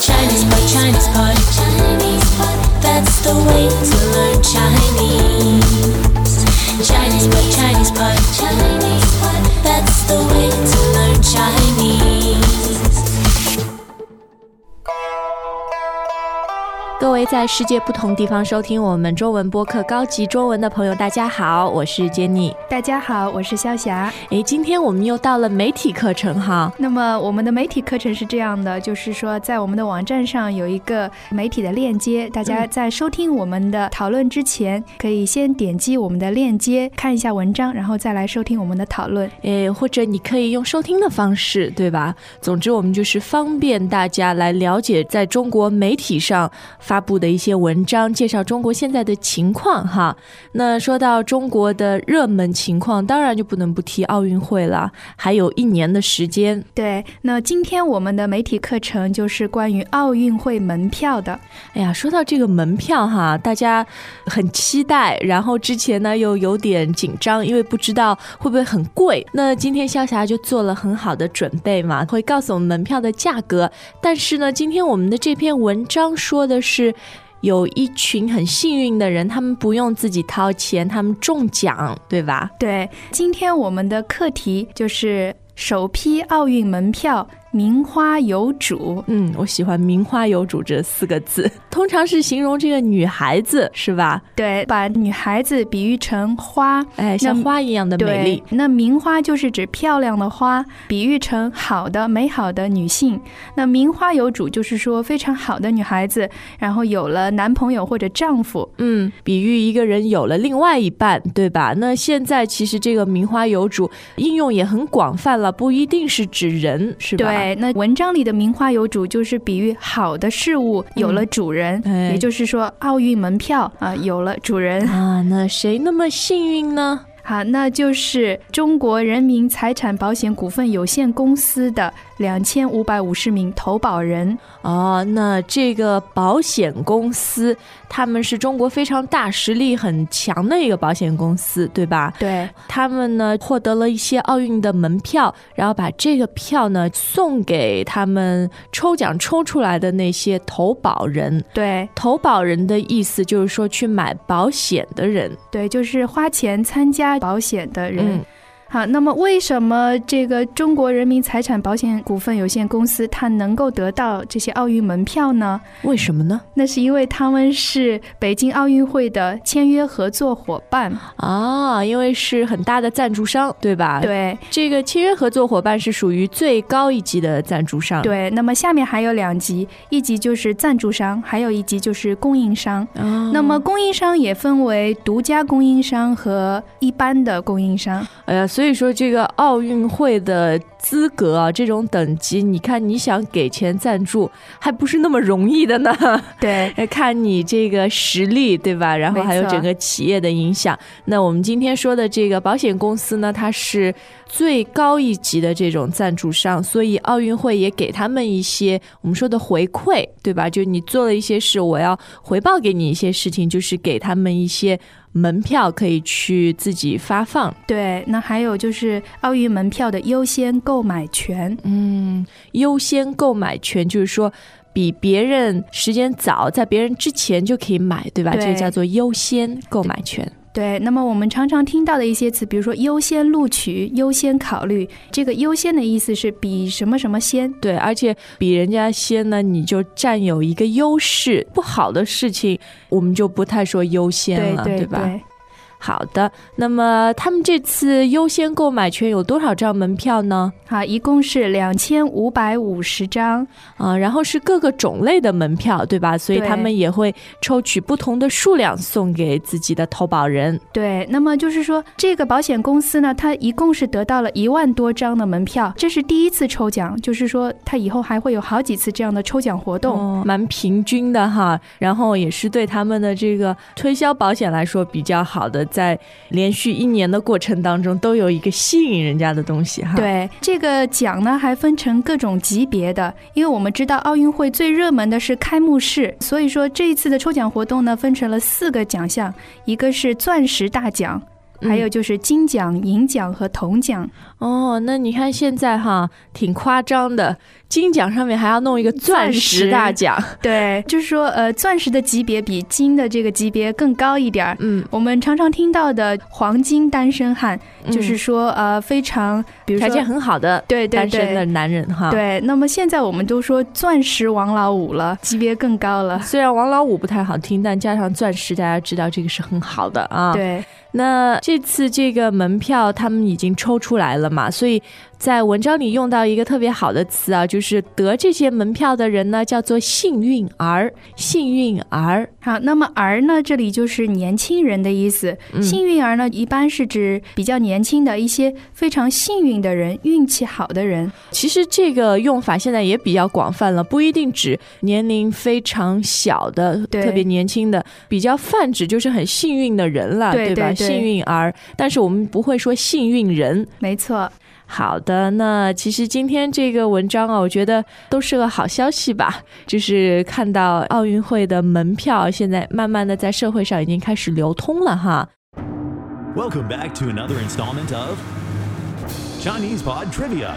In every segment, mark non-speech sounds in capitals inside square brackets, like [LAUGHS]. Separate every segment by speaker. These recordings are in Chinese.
Speaker 1: Chinese pot, Chinese pot, Chinese pot. That's the way to learn Chinese. Chinese pot, Chinese pot, Chinese
Speaker 2: 各位在世界不同地方收听我们中文播客高级中文的朋友，大家好，我是 Jenny。
Speaker 3: 大家好，我是肖霞。
Speaker 2: 诶，今天我们又到了媒体课程哈。
Speaker 3: 那么我们的媒体课程是这样的，就是说在我们的网站上有一个媒体的链接，大家在收听我们的讨论之前，可以先点击我们的链接看一下文章，然后再来收听我们的讨论。
Speaker 2: 诶，或者你可以用收听的方式，对吧？总之，我们就是方便大家来了解在中国媒体上发布的一些文章，介绍中国现在的情况哈。那说到中国的热门情况，当然就不能不提奥运会了，还有一年的时间。
Speaker 3: 对，那今天我们的媒体课程就是关于奥运会门票的。
Speaker 2: 哎呀，说到这个门票哈，大家很期待，然后之前呢又有点紧张，因为不知道会不会很贵。那今天萧霞就做了很好的准备嘛，会告诉我们门票的价格。但是呢，今天我们的这篇文章说的是。是有一群很幸运的人，他们不用自己掏钱，他们中奖，对吧？
Speaker 3: 对，今天我们的课题就是首批奥运门票名花有主。
Speaker 2: 嗯，我喜欢“名花有主”这四个字，[LAUGHS] 通常是形容这个女孩子，是吧？
Speaker 3: 对，把女孩子比喻成花，
Speaker 2: 哎，像花一样的美丽。
Speaker 3: 那名花就是指漂亮的花，比喻成好的、美好的女性。那名花有主就是说非常好的女孩子，然后有了男朋友或者丈夫。
Speaker 2: 嗯，比喻一个人有了另外一半，对吧？那现在其实这个名花有主应用也很广泛了，不一定是指人，是吧？
Speaker 3: 对，那文章里的名花有主就是比喻好的事物有了主人，
Speaker 2: 哎
Speaker 3: 也就是说奥运门票啊、有了主人。
Speaker 2: 啊，那谁那么幸运呢？
Speaker 3: 好，那就是中国人民财产保险股份有限公司的两千五百五十名投保人。
Speaker 2: 哦，那这个保险公司，他们是中国非常大、实力很强的一个保险公司，对吧？
Speaker 3: 对，
Speaker 2: 他们呢获得了一些奥运的门票，然后把这个票呢送给他们抽奖抽出来的那些投保人。
Speaker 3: 对，
Speaker 2: 投保人的意思就是说去买保险的人。
Speaker 3: 对，就是花钱参加保险的人。好，那么为什么这个中国人民财产保险股份有限公司它能够得到这些奥运门票呢？
Speaker 2: 为什么呢？
Speaker 3: 那是因为他们是北京奥运会的签约合作伙伴。
Speaker 2: 啊，因为是很大的赞助商，对吧？，
Speaker 3: 对
Speaker 2: 这个签约合作伙伴是属于最高一级的赞助商。
Speaker 3: 对，那么下面还有两级，一级就是赞助商，还有一级就是供应商。
Speaker 2: 哦，
Speaker 3: 那么供应商也分为独家供应商和一般的供应商。
Speaker 2: 哎呀，所以说这个奥运会的资格啊，这种等级，你看你想给钱赞助，还不是那么容易的呢。[LAUGHS]
Speaker 3: 对，
Speaker 2: 要 [LAUGHS] 看你这个实力，对吧？然后还有整个企业的影响。那我们今天说的这个保险公司呢，它是最高一级的这种赞助商，所以奥运会也给他们一些我们说的回馈，对吧？就你做了一些事，我要回报给你一些事情，就是给他们一些门票可以去自己发放。
Speaker 3: 对，那还有就是奥运门票的优先购买权。
Speaker 2: 嗯，优先购买权就是说。比别人时间早，在别人之前就可以买，对吧？
Speaker 3: 对
Speaker 2: 这个叫做优先购买权。
Speaker 3: 对，那么我们常常听到的一些词，比如说优先录取、优先考虑，这个优先的意思是比什么什么先。
Speaker 2: 对，而且比人家先呢，你就占有一个优势。不好的事情，我们就不太说优先了，
Speaker 3: 对对
Speaker 2: 吧？
Speaker 3: 对，
Speaker 2: 好的，那么他们这次优先购买权有多少张门票呢？
Speaker 3: 啊，一共是两千五百五十张。
Speaker 2: 啊、然后是各个种类的门票，对吧？所以他们也会抽取不同的数量送给自己的投保人。
Speaker 3: 对，那么就是说，这个保险公司呢，它一共是得到了一万多张的门票，这是第一次抽奖，就是说它以后还会有好几次这样的抽奖活动。
Speaker 2: 哦，蛮平均的哈，然后也是对他们的这个推销保险来说比较好的，在连续一年的过程当中都有一个吸引人家的东西哈。，
Speaker 3: 对这个奖呢，还分成各种级别的，因为我们知道奥运会最热门的是开幕式，所以说这一次的抽奖活动呢，分成了四个奖项，一个是钻石大奖，还有就是金奖、银奖和铜奖。
Speaker 2: 哦，那你看现在哈，挺夸张的，金奖上面还要弄一个钻石大奖。[LAUGHS]
Speaker 3: 对，就是说，呃，钻石的级别比金的这个级别更高一点儿。
Speaker 2: 嗯，
Speaker 3: 我们常常听到的黄金单身汉，就是说，呃，非常，比如说
Speaker 2: 条件很好的
Speaker 3: 对对
Speaker 2: 单身的。男人哈。，
Speaker 3: 对，那么现在我们都说钻石王老五了，级别更高了。
Speaker 2: 虽然王老五不太好听，但加上钻石，大家知道这个是很好的啊。，
Speaker 3: 对，
Speaker 2: 那这次这个门票他们已经抽出来了嘛，所以在文章里用到一个特别好的词啊，就是得这些门票的人呢，叫做幸运儿，幸运儿。
Speaker 3: 好，那么儿呢，这里就是年轻人的意思。
Speaker 2: 嗯
Speaker 3: 幸运儿呢，一般是指比较年轻的一些非常幸运的人，运气好的人。
Speaker 2: 其实这个用法现在也比较广泛了，不一定指年龄非常小的、特别年轻的，比较泛指就是很幸运的人了，吧？
Speaker 3: 对对对
Speaker 2: 幸运儿，但是我们不会说幸运人。
Speaker 3: 没错，
Speaker 2: 好的，那其实今天这个文章啊，我觉得都是个好消息吧。就是看到奥运会的门票现在慢慢的在社会上已经开始流通了哈。
Speaker 4: Welcome back to another installment of Chinese Pod Trivia.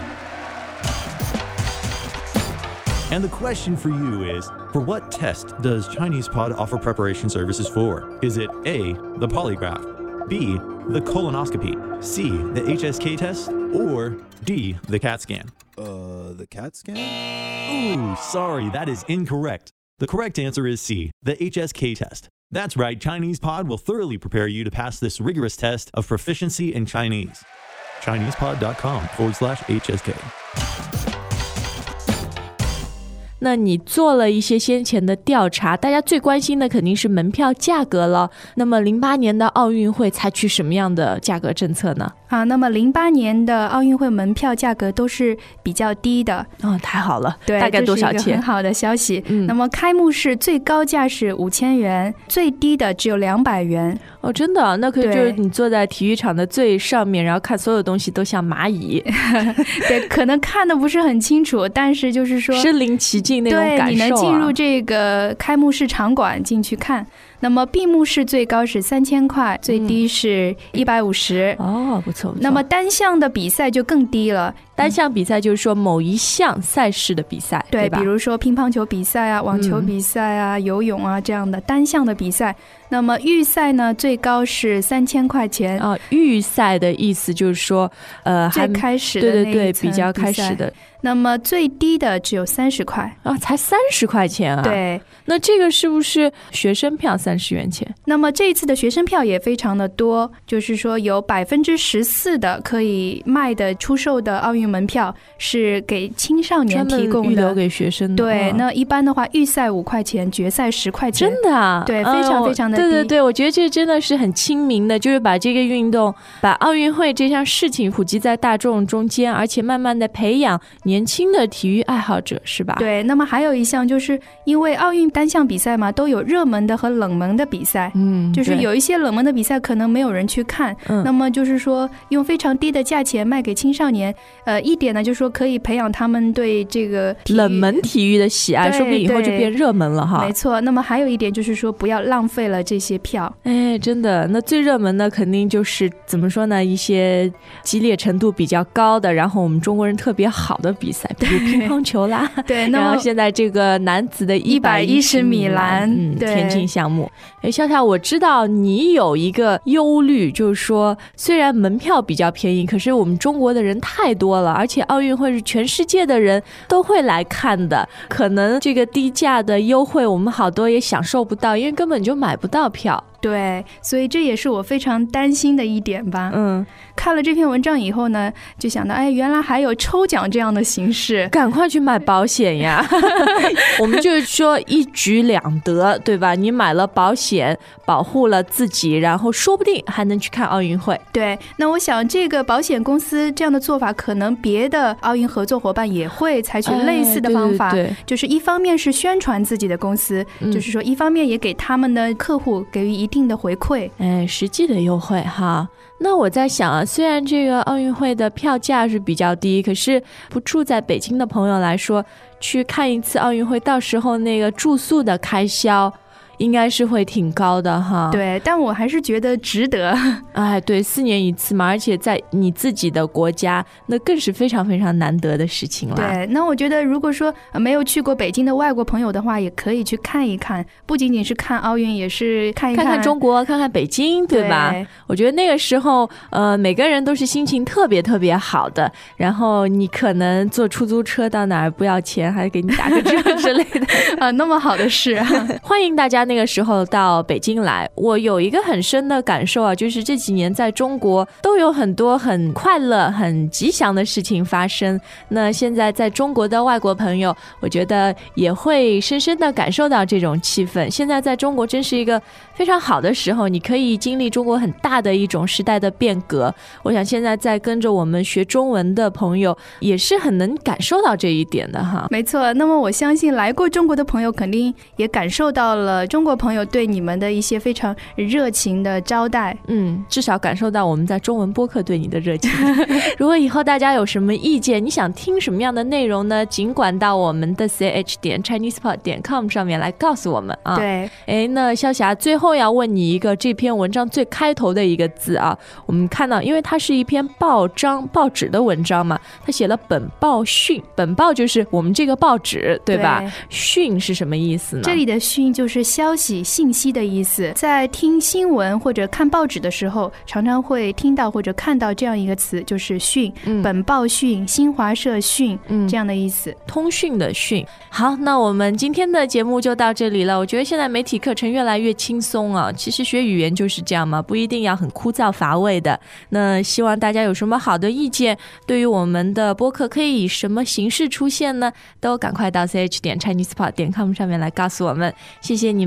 Speaker 4: And the question for you is For what test does Chinese Pod offer preparation services for? Is it A, the polygraph, B, the colonoscopy, C, the HSK test, or D, the CAT scan?
Speaker 5: Uh, the CAT scan?
Speaker 4: Ooh, sorry, that is incorrect. The correct answer is C, the HSK test. That's right, Chinese Pod will thoroughly prepare you to pass this rigorous test of proficiency in Chinese. ChinesePod.com forward slash HSK.
Speaker 2: 那你做了一些先前的调查，大家最关心的肯定是门票价格了。那么零八年的奥运会采取什么样的价格政策呢？
Speaker 3: 好，那么零八年的奥运会门票价格都是比较低的，
Speaker 2: 哦，太好了，
Speaker 3: 对，
Speaker 2: 大概多少钱
Speaker 3: 很？好的消息。
Speaker 2: 嗯
Speaker 3: 那么开幕式最高价是五千元，最低的只有两百元。
Speaker 2: 哦，真的啊，那可以就是你坐在体育场的最上面，然后看所有东西都像蚂蚁，[LAUGHS]
Speaker 3: 对，可能看的不是很清楚，但是就是说，
Speaker 2: 身临其境那种，感受、啊、
Speaker 3: 你能进入这个开幕式场馆进去看。那么闭幕式最高是三千块，最低是一百五十。
Speaker 2: 哦，不错。
Speaker 3: 那么单项的比赛就更低了，
Speaker 2: 单项比赛就是说某一项赛事的比赛，对吧？
Speaker 3: 比如说乒乓球比赛啊、网球
Speaker 2: 嗯
Speaker 3: 比赛啊、游泳啊这样的单项的比赛。那么预赛呢，最高是三千块钱。
Speaker 2: 啊，预赛的意思就是说，呃，还
Speaker 3: 最开始的
Speaker 2: 对对对，
Speaker 3: 那一层
Speaker 2: 比较开始，的
Speaker 3: 那么最低的只有三十块。
Speaker 2: 啊，才三十块钱啊。，
Speaker 3: 对，
Speaker 2: 那这个是不是学生票三十元钱？
Speaker 3: 那么这一次的学生票也非常的多，就是说有百分之十四的可以卖的出售的奥运门票是给青少年提供的。
Speaker 2: 预留给学生的。
Speaker 3: 对，
Speaker 2: 啊
Speaker 3: 那一般的话，预赛五块钱，决赛十块钱。
Speaker 2: 真的啊，
Speaker 3: 对
Speaker 2: 哎
Speaker 3: 非常非常的低
Speaker 2: 对对对，我觉得这真的是很亲民的，就是把这个运动，把奥运会这项事情普及在大众中间，而且慢慢的培养年轻的体育爱好者，是吧？，
Speaker 3: 对，那么还有一项就是因为奥运单项比赛嘛，都有热门的和冷门的比赛。
Speaker 2: 嗯，
Speaker 3: 就是，有一些冷门的比赛可能没有人去看，
Speaker 2: 嗯
Speaker 3: 那么就是说用非常低的价钱卖给青少年，呃，一点呢就是说可以培养他们对这个
Speaker 2: 冷门体育的喜爱，说不定以后就变热门了哈
Speaker 3: 没。错，那么还有一点就是说，不要浪费了这些票。
Speaker 2: 哎，真的，那最热门的肯定就是怎么说呢？一些激烈程度比较高的，然后我们中国人特别好的比赛，比如乒乓球啦。[LAUGHS]
Speaker 3: 对，那
Speaker 2: 然后
Speaker 3: 么
Speaker 2: 现在这个男子的
Speaker 3: 一
Speaker 2: 百一十
Speaker 3: 米栏
Speaker 2: 嗯，田径项目。哎，笑笑，我知道你有一个忧虑，就是说，虽然门票比较便宜，可是我们中国的人太多了，而且奥运会是全世界的人都会来看的，可能这个低价的优惠，我们好多也享受不到，因为根本就买不到票。
Speaker 3: 对，所以这也是我非常担心的一点吧。
Speaker 2: 嗯，
Speaker 3: 看了这篇文章以后呢，就想到，哎，原来还有抽奖这样的形式。
Speaker 2: 赶快去买保险呀！[LAUGHS] 我们就是说一举两得，对吧？你买了保险，保护了自己，然后说不定还能去看奥运会。
Speaker 3: 对，那我想这个保险公司这样的做法，可能别的奥运合作伙伴也会采取类似的方法。
Speaker 2: 哎对对对
Speaker 3: 就是一方面是宣传自己的公司，
Speaker 2: 嗯
Speaker 3: 就是说一方面也给他们的客户给予一定的回馈。
Speaker 2: 哎，实际的优惠哈。那我在想啊，虽然这个奥运会的票价是比较低，可是不住在北京的朋友来说，去看一次奥运会，到时候那个住宿的开销。应该是会挺高的哈。，
Speaker 3: 对，但我还是觉得值得。[LAUGHS]
Speaker 2: 哎，对，四年一次嘛，而且在你自己的国家，那更是非常非常难得的事情了。，
Speaker 3: 对，那我觉得如果说呃没有去过北京的外国朋友的话，也可以去看一看，不仅仅是看奥运，也是看一
Speaker 2: 看看中国，看看北京，对吧？
Speaker 3: 对
Speaker 2: 我觉得那个时候，呃，每个人都是心情特别特别好的。然后你可能坐出租车到哪儿不要钱，还给你打个折之类的。[LAUGHS]
Speaker 3: 啊，那么好的事啊，[LAUGHS]
Speaker 2: 欢迎大家那个时候到北京来。我有一个很深的感受啊，就是这几年在中国都有很多很快乐、很吉祥的事情发生。那现在在中国的外国朋友，我觉得也会深深的感受到这种气氛。现在在中国真是一个非常好的时候，你可以经历中国很大的一种时代的变革。我想现在在跟着我们学中文的朋友，也是很能感受到这一点的哈。
Speaker 3: 没错。那么我相信来过中国的朋友肯定也感受到了中国朋友对你们的一些非常热情的招待。
Speaker 2: 嗯，至少感受到我们在中文播客对你的热情。[LAUGHS] 如果以后大家有什么意见，你想听什么样的内容呢？尽管到我们的 ch 点 chinesepod 点 com 上面来告诉我们啊。，
Speaker 3: 对，
Speaker 2: 哎，那肖霞最后要问你一个这篇文章最开头的一个字啊，我们看到，因为它是一篇报章报纸的文章嘛，他写了本报讯，本报就是我们这个报纸，对吧？
Speaker 3: 对
Speaker 2: 讯是什么意思呢？
Speaker 3: 这里的“讯”就是消息、信息的意思。在听新闻或者看报纸的时候，常常会听到或者看到这样一个词，就是“讯”。
Speaker 2: 嗯
Speaker 3: 本报讯、新华社讯
Speaker 2: 嗯
Speaker 3: 这样的意思。
Speaker 2: 通讯的讯。好，那我们今天的节目就到这里了。我觉得现在媒体课程越来越轻松啊，其实学语言就是这样嘛，不一定要很枯燥乏味的。那希望大家有什么好的意见，对于我们的播客可以以什么形式出现呢？都赶快到 ch 点 ChinesePod 点 com 上面来告诉我们。谢谢你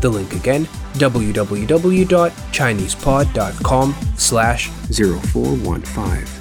Speaker 6: The link again, www.chinesepod.com slash
Speaker 7: 0415